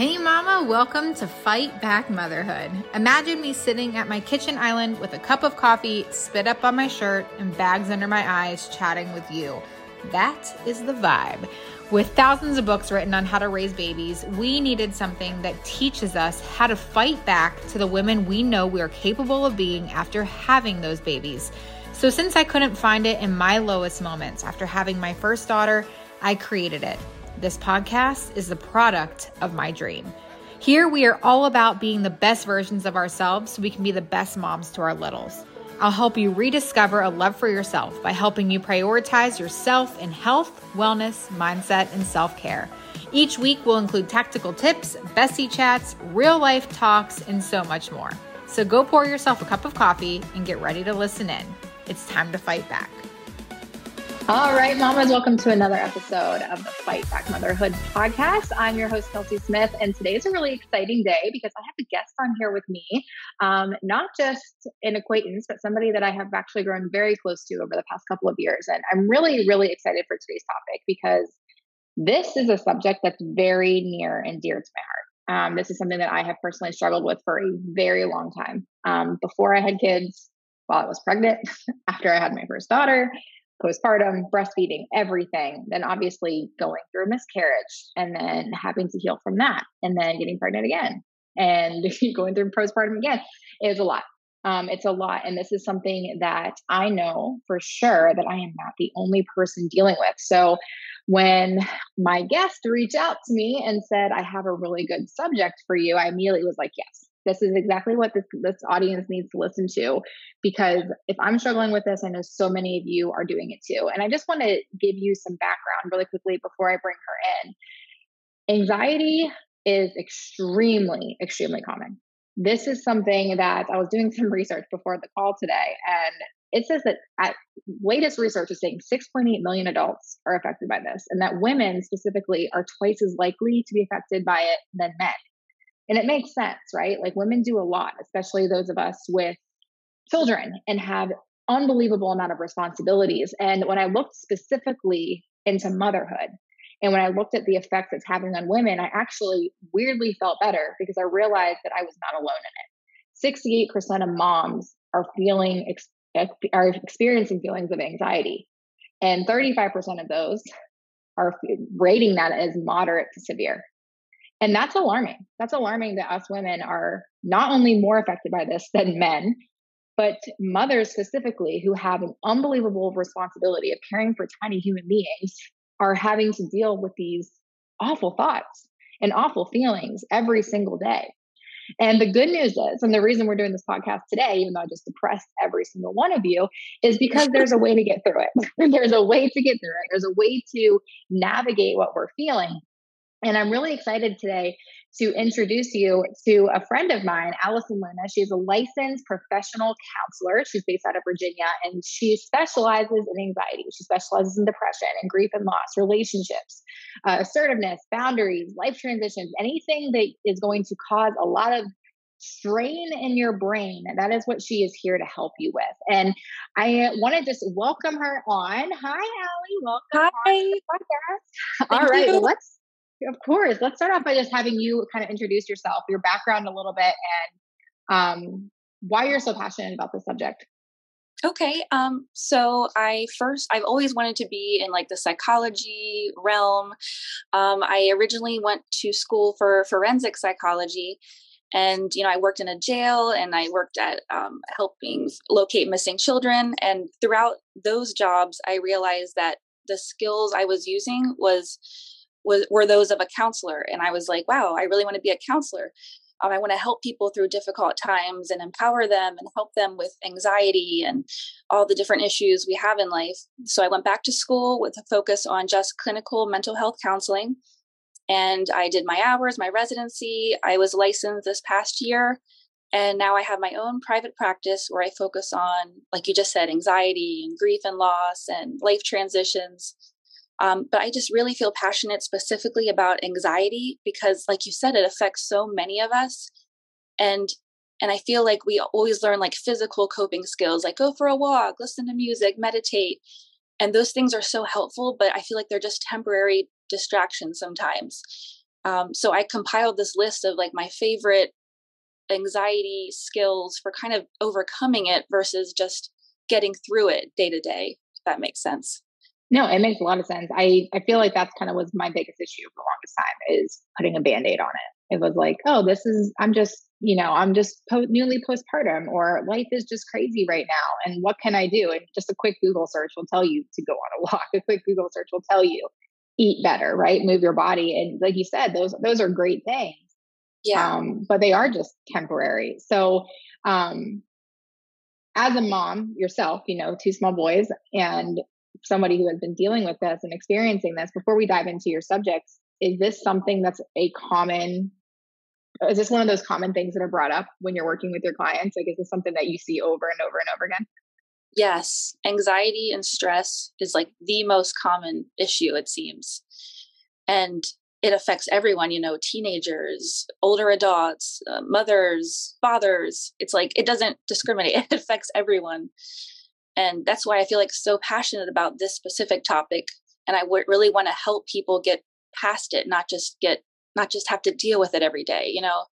Hey, Mama, welcome to Fight Back Motherhood. Imagine me sitting at my kitchen island with a cup of coffee, spit up on my shirt, and bags under my eyes, chatting with you. That is the vibe. With thousands of books written on how to raise babies, we needed something that teaches us how to fight back to the women we know we are capable of being after having those babies. So, since I couldn't find it in my lowest moments after having my first daughter, I created it. This podcast is the product of my dream. Here, we are all about being the best versions of ourselves so we can be the best moms to our littles. I'll help you rediscover a love for yourself by helping you prioritize yourself in health, wellness, mindset, and self care. Each week will include tactical tips, bestie chats, real life talks, and so much more. So go pour yourself a cup of coffee and get ready to listen in. It's time to fight back. All right, mamas, welcome to another episode of the Fight Back Motherhood podcast. I'm your host, Kelsey Smith, and today is a really exciting day because I have a guest on here with me. Um, not just an acquaintance, but somebody that I have actually grown very close to over the past couple of years. And I'm really, really excited for today's topic because this is a subject that's very near and dear to my heart. Um, this is something that I have personally struggled with for a very long time. Um, before I had kids, while I was pregnant, after I had my first daughter, postpartum, breastfeeding, everything, then obviously going through a miscarriage and then having to heal from that and then getting pregnant again and going through postpartum again is a lot. Um, it's a lot. And this is something that I know for sure that I am not the only person dealing with. So when my guest reached out to me and said, I have a really good subject for you, I immediately was like, yes, this is exactly what this this audience needs to listen to because if i'm struggling with this i know so many of you are doing it too. And i just want to give you some background really quickly before i bring her in. Anxiety is extremely extremely common. This is something that i was doing some research before the call today and it says that at latest research is saying 6.8 million adults are affected by this and that women specifically are twice as likely to be affected by it than men and it makes sense, right? Like women do a lot, especially those of us with children and have unbelievable amount of responsibilities. And when I looked specifically into motherhood and when I looked at the effects it's having on women, I actually weirdly felt better because I realized that I was not alone in it. 68% of moms are feeling are experiencing feelings of anxiety. And 35% of those are rating that as moderate to severe. And that's alarming. That's alarming that us women are not only more affected by this than men, but mothers specifically who have an unbelievable responsibility of caring for tiny human beings are having to deal with these awful thoughts and awful feelings every single day. And the good news is, and the reason we're doing this podcast today, even though I just depressed every single one of you, is because there's a way to get through it. there's a way to get through it. There's a way to navigate what we're feeling. And I'm really excited today to introduce you to a friend of mine, Allyson Luna. She's a licensed professional counselor. She's based out of Virginia and she specializes in anxiety. She specializes in depression and grief and loss, relationships, uh, assertiveness, boundaries, life transitions, anything that is going to cause a lot of strain in your brain. That is what she is here to help you with. And I want to just welcome her on. Hi, Allie. Welcome. Hi. All right. Let's of course. Let's start off by just having you kind of introduce yourself, your background a little bit, and um, why you're so passionate about this subject. Okay. Um, so I first, I've always wanted to be in like the psychology realm. Um, I originally went to school for forensic psychology. And, you know, I worked in a jail and I worked at um, helping locate missing children. And throughout those jobs, I realized that the skills I was using was was were those of a counselor and i was like wow i really want to be a counselor. Um, i want to help people through difficult times and empower them and help them with anxiety and all the different issues we have in life. So i went back to school with a focus on just clinical mental health counseling and i did my hours my residency i was licensed this past year and now i have my own private practice where i focus on like you just said anxiety and grief and loss and life transitions um, but I just really feel passionate specifically about anxiety because, like you said, it affects so many of us. And and I feel like we always learn like physical coping skills, like go for a walk, listen to music, meditate. And those things are so helpful, but I feel like they're just temporary distractions sometimes. Um, so I compiled this list of like my favorite anxiety skills for kind of overcoming it versus just getting through it day to day, if that makes sense. No, it makes a lot of sense. I, I feel like that's kind of was my biggest issue for the longest time is putting a band-aid on it. It was like, oh, this is I'm just, you know, I'm just po- newly postpartum or life is just crazy right now. And what can I do? And just a quick Google search will tell you to go on a walk. A quick Google search will tell you eat better, right? Move your body. And like you said, those those are great things. Yeah. Um, but they are just temporary. So um as a mom yourself, you know, two small boys and somebody who has been dealing with this and experiencing this, before we dive into your subjects, is this something that's a common is this one of those common things that are brought up when you're working with your clients? Like is this something that you see over and over and over again? Yes, anxiety and stress is like the most common issue, it seems. And it affects everyone, you know, teenagers, older adults, uh, mothers, fathers. It's like it doesn't discriminate, it affects everyone. And that's why I feel like so passionate about this specific topic. And I w- really want to help people get past it, not just get, not just have to deal with it every day, you know?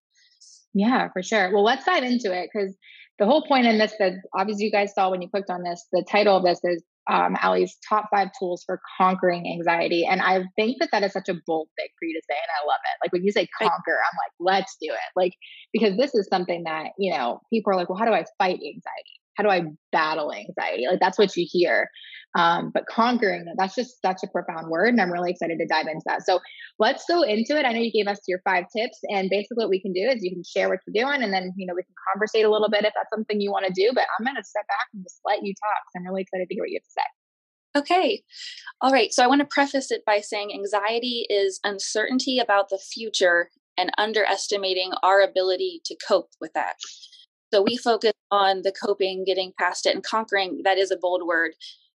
Yeah, for sure. Well, let's dive into it because the whole point in this that obviously you guys saw when you clicked on this, the title of this is um, Allie's top five tools for conquering anxiety. And I think that that is such a bold thing for you to say. And I love it. Like when you say conquer, I'm like, let's do it. Like, because this is something that, you know, people are like, well, how do I fight anxiety? How do I battle anxiety? Like that's what you hear. Um, but conquering that's just such a profound word. And I'm really excited to dive into that. So let's go into it. I know you gave us your five tips. And basically what we can do is you can share what you're doing and then, you know, we can conversate a little bit if that's something you want to do. But I'm going to step back and just let you talk. I'm really excited to hear what you have to say. Okay. All right. So I want to preface it by saying anxiety is uncertainty about the future and underestimating our ability to cope with that. So we focus on the coping, getting past it, and conquering. That is a bold word,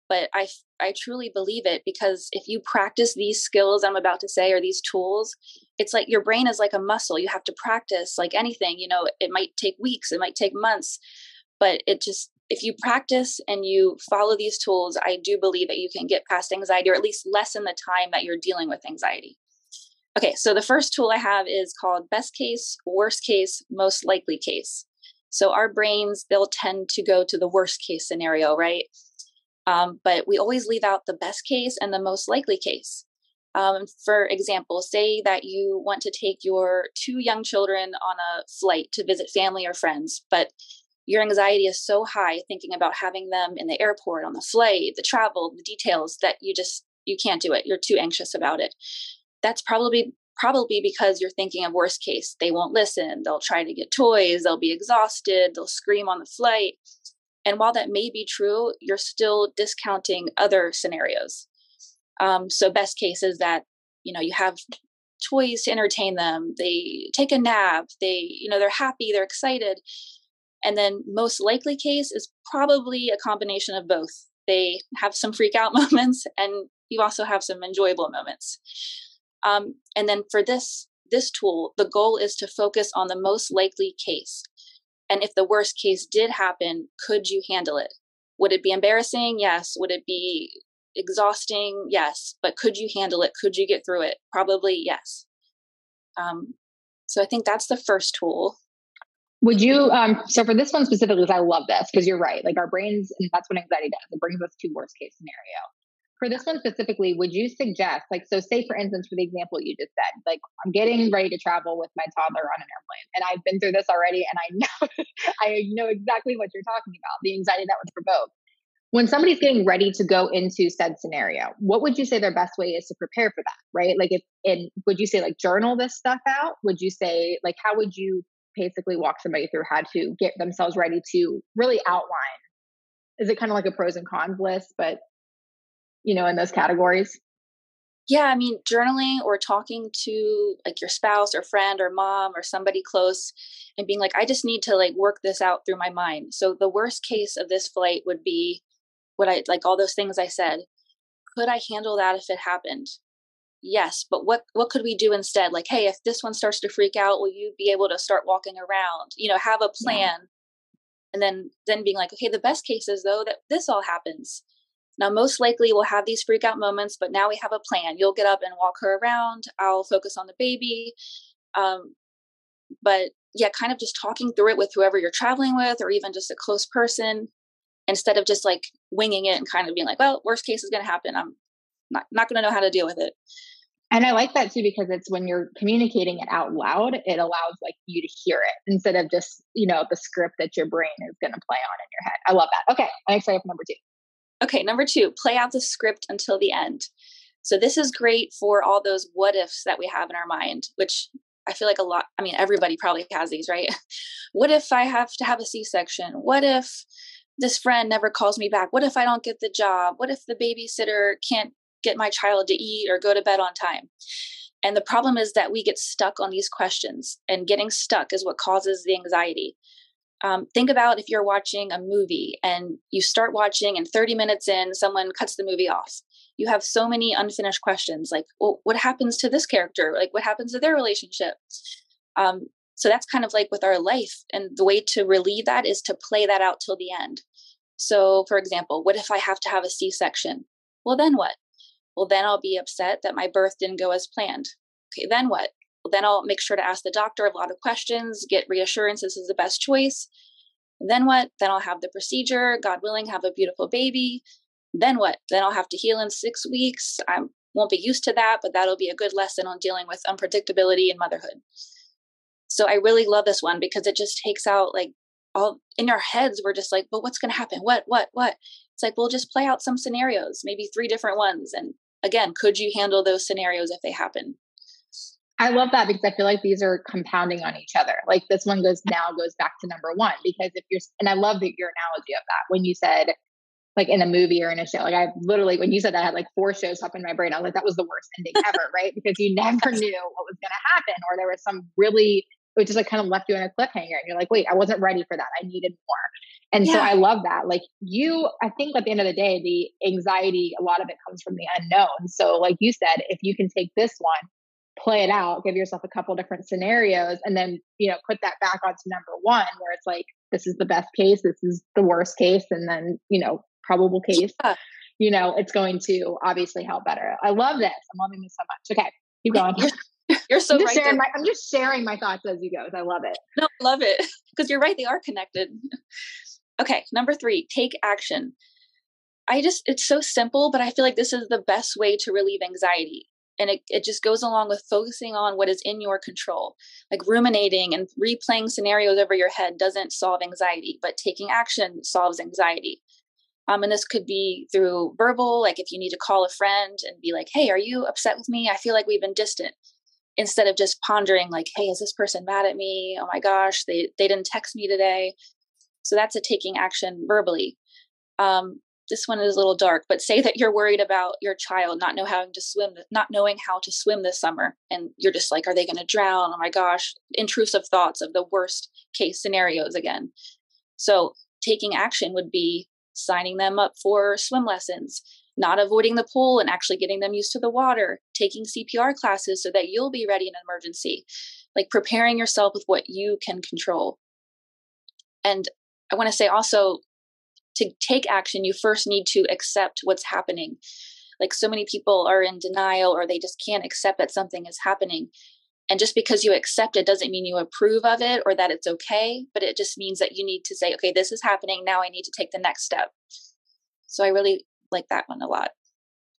but I I truly believe it because if you practice these skills I'm about to say or these tools, it's like your brain is like a muscle. You have to practice like anything. You know, it might take weeks, it might take months, but it just if you practice and you follow these tools, I do believe that you can get past anxiety or at least lessen the time that you're dealing with anxiety. Okay, so the first tool I have is called best case, worst case, most likely case. So our brains, they'll tend to go to the worst case scenario, right? Um, but we always leave out the best case and the most likely case. Um, for example, say that you want to take your two young children on a flight to visit family or friends, but your anxiety is so high thinking about having them in the airport, on the flight, the travel, the details that you just you can't do it. You're too anxious about it. That's probably probably because you're thinking of worst case. They won't listen. They'll try to get toys. They'll be exhausted. They'll scream on the flight. And while that may be true, you're still discounting other scenarios. Um, so best case is that you know you have toys to entertain them. They take a nap. They you know they're happy. They're excited. And then most likely case is probably a combination of both. They have some freak out moments, and you also have some enjoyable moments. Um, and then for this this tool, the goal is to focus on the most likely case. And if the worst case did happen, could you handle it? Would it be embarrassing? Yes. Would it be exhausting? Yes. But could you handle it? Could you get through it? Probably yes. Um, so I think that's the first tool. Would you, um, so for this one specifically, because I love this because you're right. Like our brains, that's what anxiety does. It brings us to worst case scenario for this one specifically, would you suggest, like, so say for instance, for the example you just said, like, I'm getting ready to travel with my toddler on an airplane, and I've been through this already, and I know, I know exactly what you're talking about, the anxiety that would provoke. When somebody's getting ready to go into said scenario, what would you say their best way is to prepare for that, right? Like, if, and would you say like journal this stuff out? Would you say like how would you basically walk somebody through how to get themselves ready to really outline? Is it kind of like a pros and cons list, but you know, in those categories? Yeah, I mean, journaling or talking to like your spouse or friend or mom or somebody close and being like, I just need to like work this out through my mind. So the worst case of this flight would be what I like all those things I said. Could I handle that if it happened? Yes, but what what could we do instead? Like, hey, if this one starts to freak out, will you be able to start walking around? You know, have a plan. Yeah. And then then being like, okay, the best case is though that this all happens Now, most likely we'll have these freak out moments, but now we have a plan. You'll get up and walk her around. I'll focus on the baby. Um, but yeah, kind of just talking through it with whoever you're traveling with or even just a close person instead of just like winging it and kind of being like, well, worst case is going to happen. I'm not, not going to know how to deal with it. And I like that too because it's when you're communicating it out loud, it allows like you to hear it instead of just, you know, the script that your brain is going to play on in your head. I love that. Okay. I'm excited for number two. Okay. Number two, play out the script until the end. So this is great for all those what ifs that we have in our mind, which I feel like a lot, I mean, everybody probably has these, right? what if I have to have a C section? What if this friend never calls me back? What if I don't get the job? What if the babysitter can't get my child to eat or go to bed on time? And the problem is that we get stuck on these questions, and getting stuck is what causes the anxiety. Um, think about if you're watching a movie and you start watching, and 30 minutes in, someone cuts the movie off. You have so many unfinished questions like, well, what happens to this character? Like, what happens to their relationship? Um, so that's kind of like with our life. And the way to relieve that is to play that out till the end. So, for example, what if I have to have a C section? Well, then what? Well, then I'll be upset that my birth didn't go as planned. Okay, then what? Then I'll make sure to ask the doctor a lot of questions, get reassurance this is the best choice. Then what? Then I'll have the procedure, God willing, have a beautiful baby. Then what? Then I'll have to heal in six weeks. I won't be used to that, but that'll be a good lesson on dealing with unpredictability in motherhood. So I really love this one because it just takes out like all in our heads, we're just like, but what's going to happen? What, what, what? It's like, we'll just play out some scenarios, maybe three different ones, and again, could you handle those scenarios if they happen? I love that because I feel like these are compounding on each other. Like this one goes now goes back to number one because if you're and I love that your analogy of that when you said like in a movie or in a show. Like I literally when you said that I had like four shows up in my brain. I was like, that was the worst ending ever, right? Because you never knew what was gonna happen, or there was some really it just like kind of left you in a cliffhanger and you're like, wait, I wasn't ready for that. I needed more. And yeah. so I love that. Like you, I think at the end of the day, the anxiety, a lot of it comes from the unknown. So, like you said, if you can take this one, play it out, give yourself a couple different scenarios, and then, you know, put that back onto number one, where it's like, this is the best case, this is the worst case, and then, you know, probable case, yeah. you know, it's going to obviously help better. I love this. I'm loving this so much. Okay, keep going. You're so I'm right. My, I'm just sharing my thoughts as you go. I love it. No, love it. Because you're right. They are connected. Okay, number three, take action. I just, it's so simple, but I feel like this is the best way to relieve anxiety. And it, it just goes along with focusing on what is in your control. Like ruminating and replaying scenarios over your head doesn't solve anxiety, but taking action solves anxiety. Um, and this could be through verbal, like if you need to call a friend and be like, hey, are you upset with me? I feel like we've been distant. Instead of just pondering, like, hey, is this person mad at me? Oh my gosh, they, they didn't text me today. So that's a taking action verbally. Um, this one is a little dark, but say that you're worried about your child not know how to swim, not knowing how to swim this summer, and you're just like, are they going to drown? Oh my gosh, intrusive thoughts of the worst case scenarios again. So taking action would be signing them up for swim lessons, not avoiding the pool and actually getting them used to the water, taking CPR classes so that you'll be ready in an emergency, like preparing yourself with what you can control. And I want to say also to take action, you first need to accept what's happening. Like so many people are in denial or they just can't accept that something is happening. And just because you accept it doesn't mean you approve of it or that it's okay, but it just means that you need to say, okay, this is happening. Now I need to take the next step. So I really like that one a lot.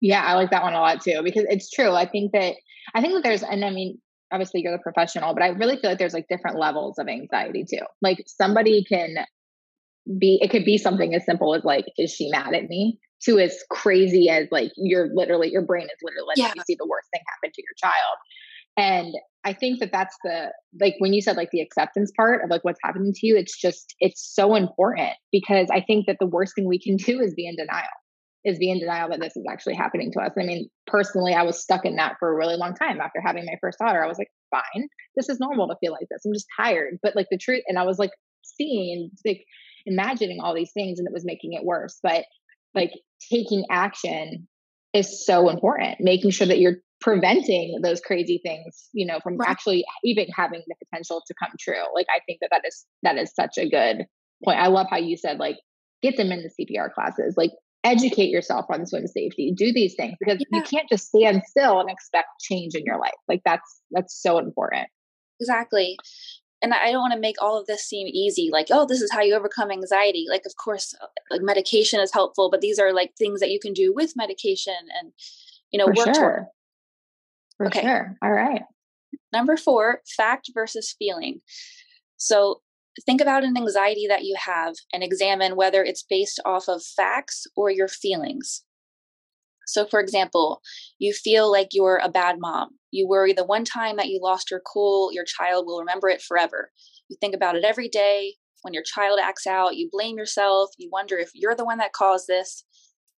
Yeah, I like that one a lot too because it's true. I think that I think that there's and I mean obviously you're the professional, but I really feel like there's like different levels of anxiety too. Like somebody can be it could be something as simple as like is she mad at me? To as crazy as like you're literally your brain is literally letting yeah. you see the worst thing happen to your child. And i think that that's the like when you said like the acceptance part of like what's happening to you it's just it's so important because i think that the worst thing we can do is be in denial is be in denial that this is actually happening to us. I mean personally i was stuck in that for a really long time after having my first daughter. I was like fine this is normal to feel like this. I'm just tired. But like the truth and i was like seeing like imagining all these things and it was making it worse. But like taking action is so important, making sure that you're preventing those crazy things, you know, from right. actually even having the potential to come true. Like I think that that is that is such a good point. I love how you said like get them in the CPR classes. Like educate yourself on swim safety do these things because yeah. you can't just stand still and expect change in your life like that's that's so important exactly and i don't want to make all of this seem easy like oh this is how you overcome anxiety like of course uh, like medication is helpful but these are like things that you can do with medication and you know For work sure. toward For okay. sure all right number four fact versus feeling so think about an anxiety that you have and examine whether it's based off of facts or your feelings. So, for example, you feel like you're a bad mom. You worry the one time that you lost your cool, your child will remember it forever. You think about it every day. When your child acts out, you blame yourself. You wonder if you're the one that caused this.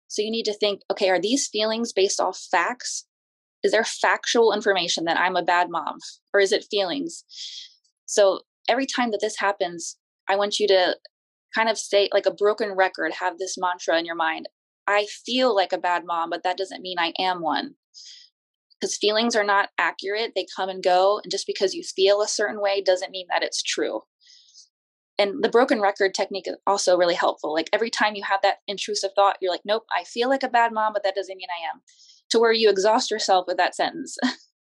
So, you need to think okay, are these feelings based off facts? Is there factual information that I'm a bad mom? Or is it feelings? So, every time that this happens, I want you to kind of say, like a broken record, have this mantra in your mind I feel like a bad mom, but that doesn't mean I am one. Because feelings are not accurate, they come and go. And just because you feel a certain way doesn't mean that it's true. And the broken record technique is also really helpful. Like every time you have that intrusive thought, you're like, nope, I feel like a bad mom, but that doesn't mean I am. To where you exhaust yourself with that sentence.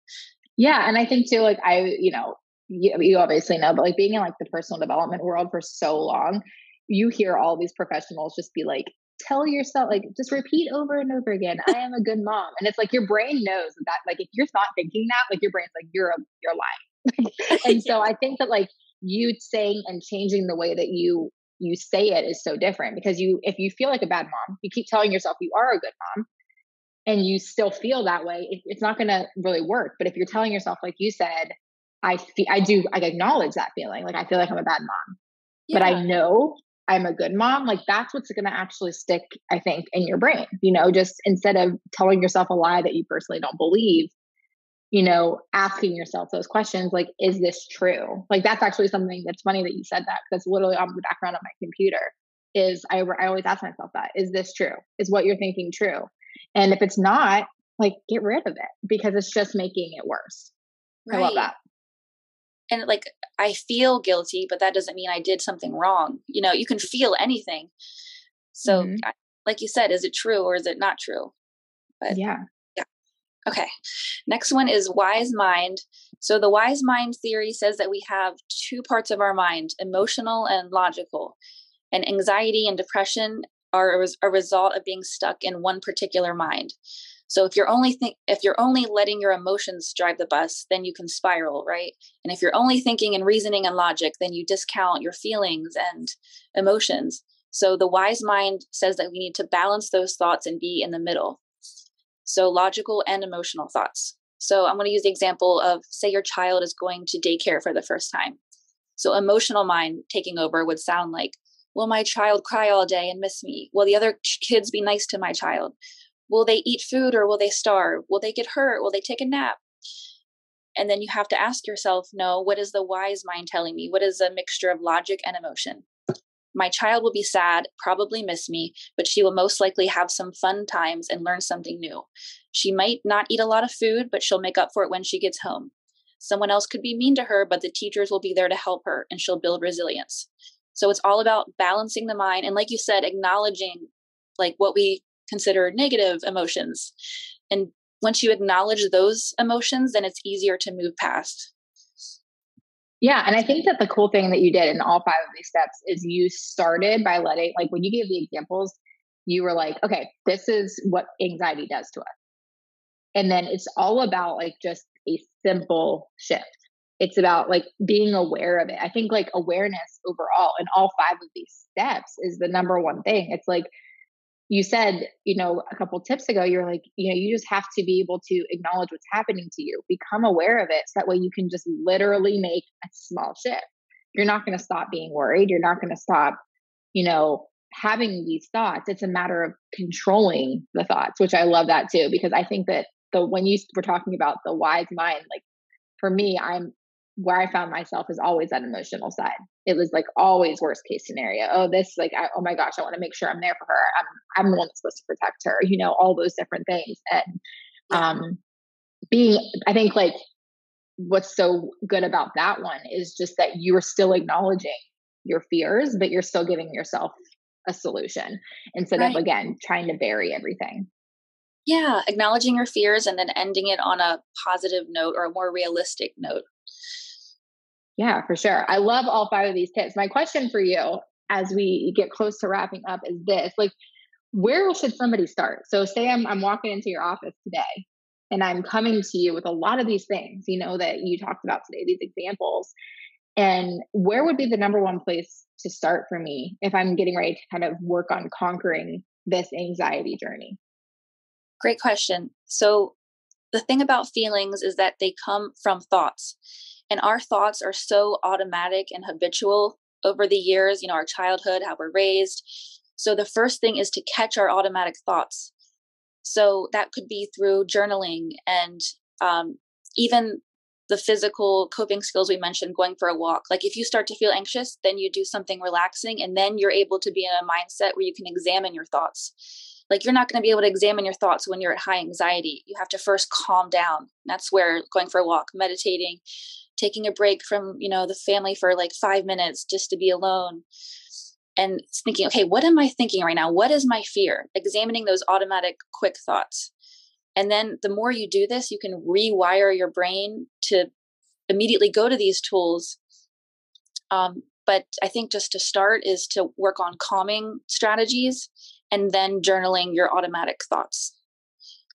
yeah. And I think too, like, I, you know, you, you obviously know, but like being in like the personal development world for so long, you hear all these professionals just be like, tell yourself, like, just repeat over and over again, I am a good mom. And it's like your brain knows that, like, if you're not thinking that, like, your brain's like, you're a, you're lying. and so I think that, like, you saying and changing the way that you you say it is so different because you if you feel like a bad mom you keep telling yourself you are a good mom and you still feel that way it, it's not going to really work but if you're telling yourself like you said I feel I do I acknowledge that feeling. Like I feel like I'm a bad mom. Yeah. But I know I'm a good mom. Like that's what's going to actually stick, I think, in your brain. You know, just instead of telling yourself a lie that you personally don't believe, you know, asking yourself those questions like, is this true? Like that's actually something that's funny that you said that because literally on the background of my computer is I, I always ask myself that, is this true? Is what you're thinking true? And if it's not, like get rid of it because it's just making it worse. Right. I love that and like I feel guilty, but that doesn't mean I did something wrong. You know, you can feel anything. So, mm-hmm. like you said, is it true or is it not true? But yeah. Yeah. Okay. Next one is wise mind. So, the wise mind theory says that we have two parts of our mind emotional and logical. And anxiety and depression are a result of being stuck in one particular mind. So if you're only think if you're only letting your emotions drive the bus, then you can spiral, right? And if you're only thinking and reasoning and logic, then you discount your feelings and emotions. So the wise mind says that we need to balance those thoughts and be in the middle. So logical and emotional thoughts. So I'm going to use the example of say your child is going to daycare for the first time. So emotional mind taking over would sound like, will my child cry all day and miss me? Will the other kids be nice to my child? Will they eat food or will they starve? Will they get hurt? Will they take a nap? And then you have to ask yourself, no, what is the wise mind telling me? What is a mixture of logic and emotion? My child will be sad, probably miss me, but she will most likely have some fun times and learn something new. She might not eat a lot of food, but she'll make up for it when she gets home. Someone else could be mean to her, but the teachers will be there to help her and she'll build resilience. So it's all about balancing the mind and like you said acknowledging like what we consider negative emotions. And once you acknowledge those emotions, then it's easier to move past. Yeah. And I think that the cool thing that you did in all five of these steps is you started by letting, like, when you gave the examples, you were like, okay, this is what anxiety does to us. And then it's all about like just a simple shift. It's about like being aware of it. I think like awareness overall in all five of these steps is the number one thing. It's like you said, you know, a couple tips ago, you're like, you know, you just have to be able to acknowledge what's happening to you, become aware of it. So that way you can just literally make a small shift. You're not going to stop being worried. You're not going to stop, you know, having these thoughts. It's a matter of controlling the thoughts, which I love that too, because I think that the, when you were talking about the wise mind, like for me, I'm where I found myself is always that emotional side. It was like always worst case scenario. Oh, this like I, oh my gosh, I want to make sure I'm there for her. I'm I'm the one that's supposed to protect her. You know, all those different things. And um, being, I think like what's so good about that one is just that you are still acknowledging your fears, but you're still giving yourself a solution instead right. of again trying to bury everything. Yeah, acknowledging your fears and then ending it on a positive note or a more realistic note. Yeah, for sure. I love all five of these tips. My question for you as we get close to wrapping up is this like where should somebody start so say i'm, I'm walking into your office today and i'm coming to you with a lot of these things you know that you talked about today these examples and where would be the number one place to start for me if i'm getting ready to kind of work on conquering this anxiety journey great question so the thing about feelings is that they come from thoughts and our thoughts are so automatic and habitual over the years, you know, our childhood, how we're raised. So the first thing is to catch our automatic thoughts. So that could be through journaling and um, even the physical coping skills we mentioned, going for a walk. Like if you start to feel anxious, then you do something relaxing, and then you're able to be in a mindset where you can examine your thoughts. Like you're not going to be able to examine your thoughts when you're at high anxiety. You have to first calm down. That's where going for a walk, meditating, taking a break from you know the family for like five minutes just to be alone and thinking okay what am i thinking right now? What is my fear? Examining those automatic quick thoughts. And then the more you do this you can rewire your brain to immediately go to these tools. Um, but i think just to start is to work on calming strategies and then journaling your automatic thoughts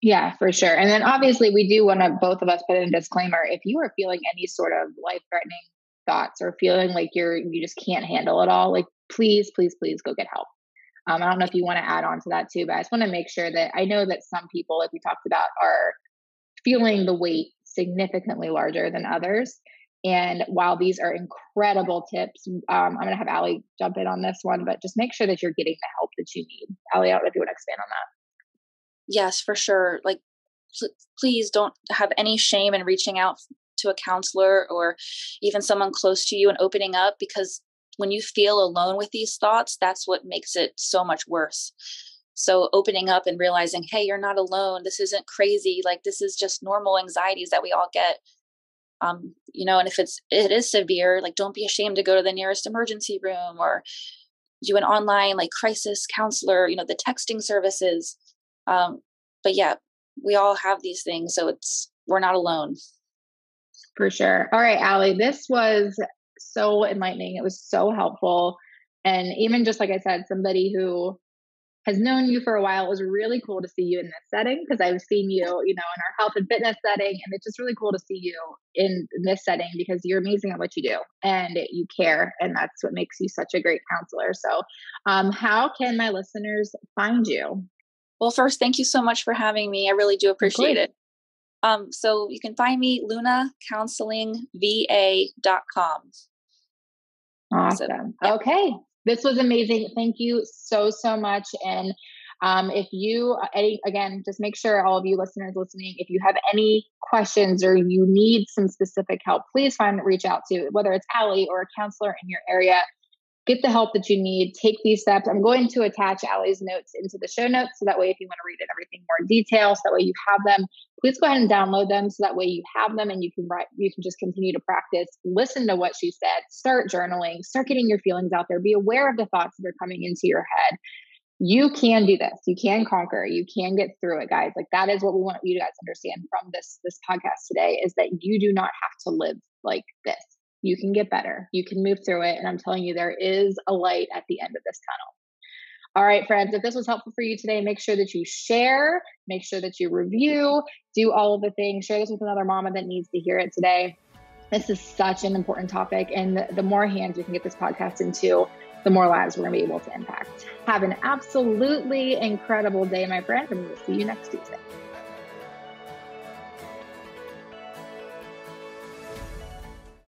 yeah, for sure. And then obviously, we do want to both of us put in a disclaimer. If you are feeling any sort of life threatening thoughts or feeling like you're, you just can't handle it all, like please, please, please go get help. Um, I don't know if you want to add on to that too, but I just want to make sure that I know that some people, like we talked about, are feeling the weight significantly larger than others. And while these are incredible tips, um, I'm going to have Ali jump in on this one, but just make sure that you're getting the help that you need. Ali, I don't know if you want to expand on that yes, for sure. Like, pl- please don't have any shame in reaching out to a counselor or even someone close to you and opening up because when you feel alone with these thoughts, that's what makes it so much worse. So, opening up and realizing, hey, you're not alone. This isn't crazy. Like, this is just normal anxieties that we all get. Um, you know, and if it's it is severe, like don't be ashamed to go to the nearest emergency room or do an online like crisis counselor, you know, the texting services. Um, but yeah, we all have these things, so it's we're not alone. For sure. All right, Ali, this was so enlightening. It was so helpful. And even just like I said, somebody who has known you for a while, it was really cool to see you in this setting because I've seen you, you know, in our health and fitness setting. And it's just really cool to see you in this setting because you're amazing at what you do and you care. And that's what makes you such a great counselor. So, um, how can my listeners find you? Well, first, thank you so much for having me. I really do appreciate it. Um, so you can find me lunacounselingva.com. Awesome. Okay. This was amazing. Thank you so, so much. And um, if you, any, again, just make sure all of you listeners listening, if you have any questions or you need some specific help, please find reach out to whether it's Ali or a counselor in your area get the help that you need, take these steps. I'm going to attach Ali's notes into the show notes so that way if you want to read it everything more in detail, so that way you have them, please go ahead and download them so that way you have them and you can write you can just continue to practice, listen to what she said, start journaling, start getting your feelings out there, be aware of the thoughts that are coming into your head. You can do this. You can conquer. You can get through it, guys. Like that is what we want you guys to understand from this this podcast today is that you do not have to live like this you can get better. You can move through it. And I'm telling you, there is a light at the end of this tunnel. All right, friends, if this was helpful for you today, make sure that you share, make sure that you review, do all of the things, share this with another mama that needs to hear it today. This is such an important topic. And the more hands we can get this podcast into, the more lives we're going to be able to impact. Have an absolutely incredible day, my friend, and we'll see you next Tuesday.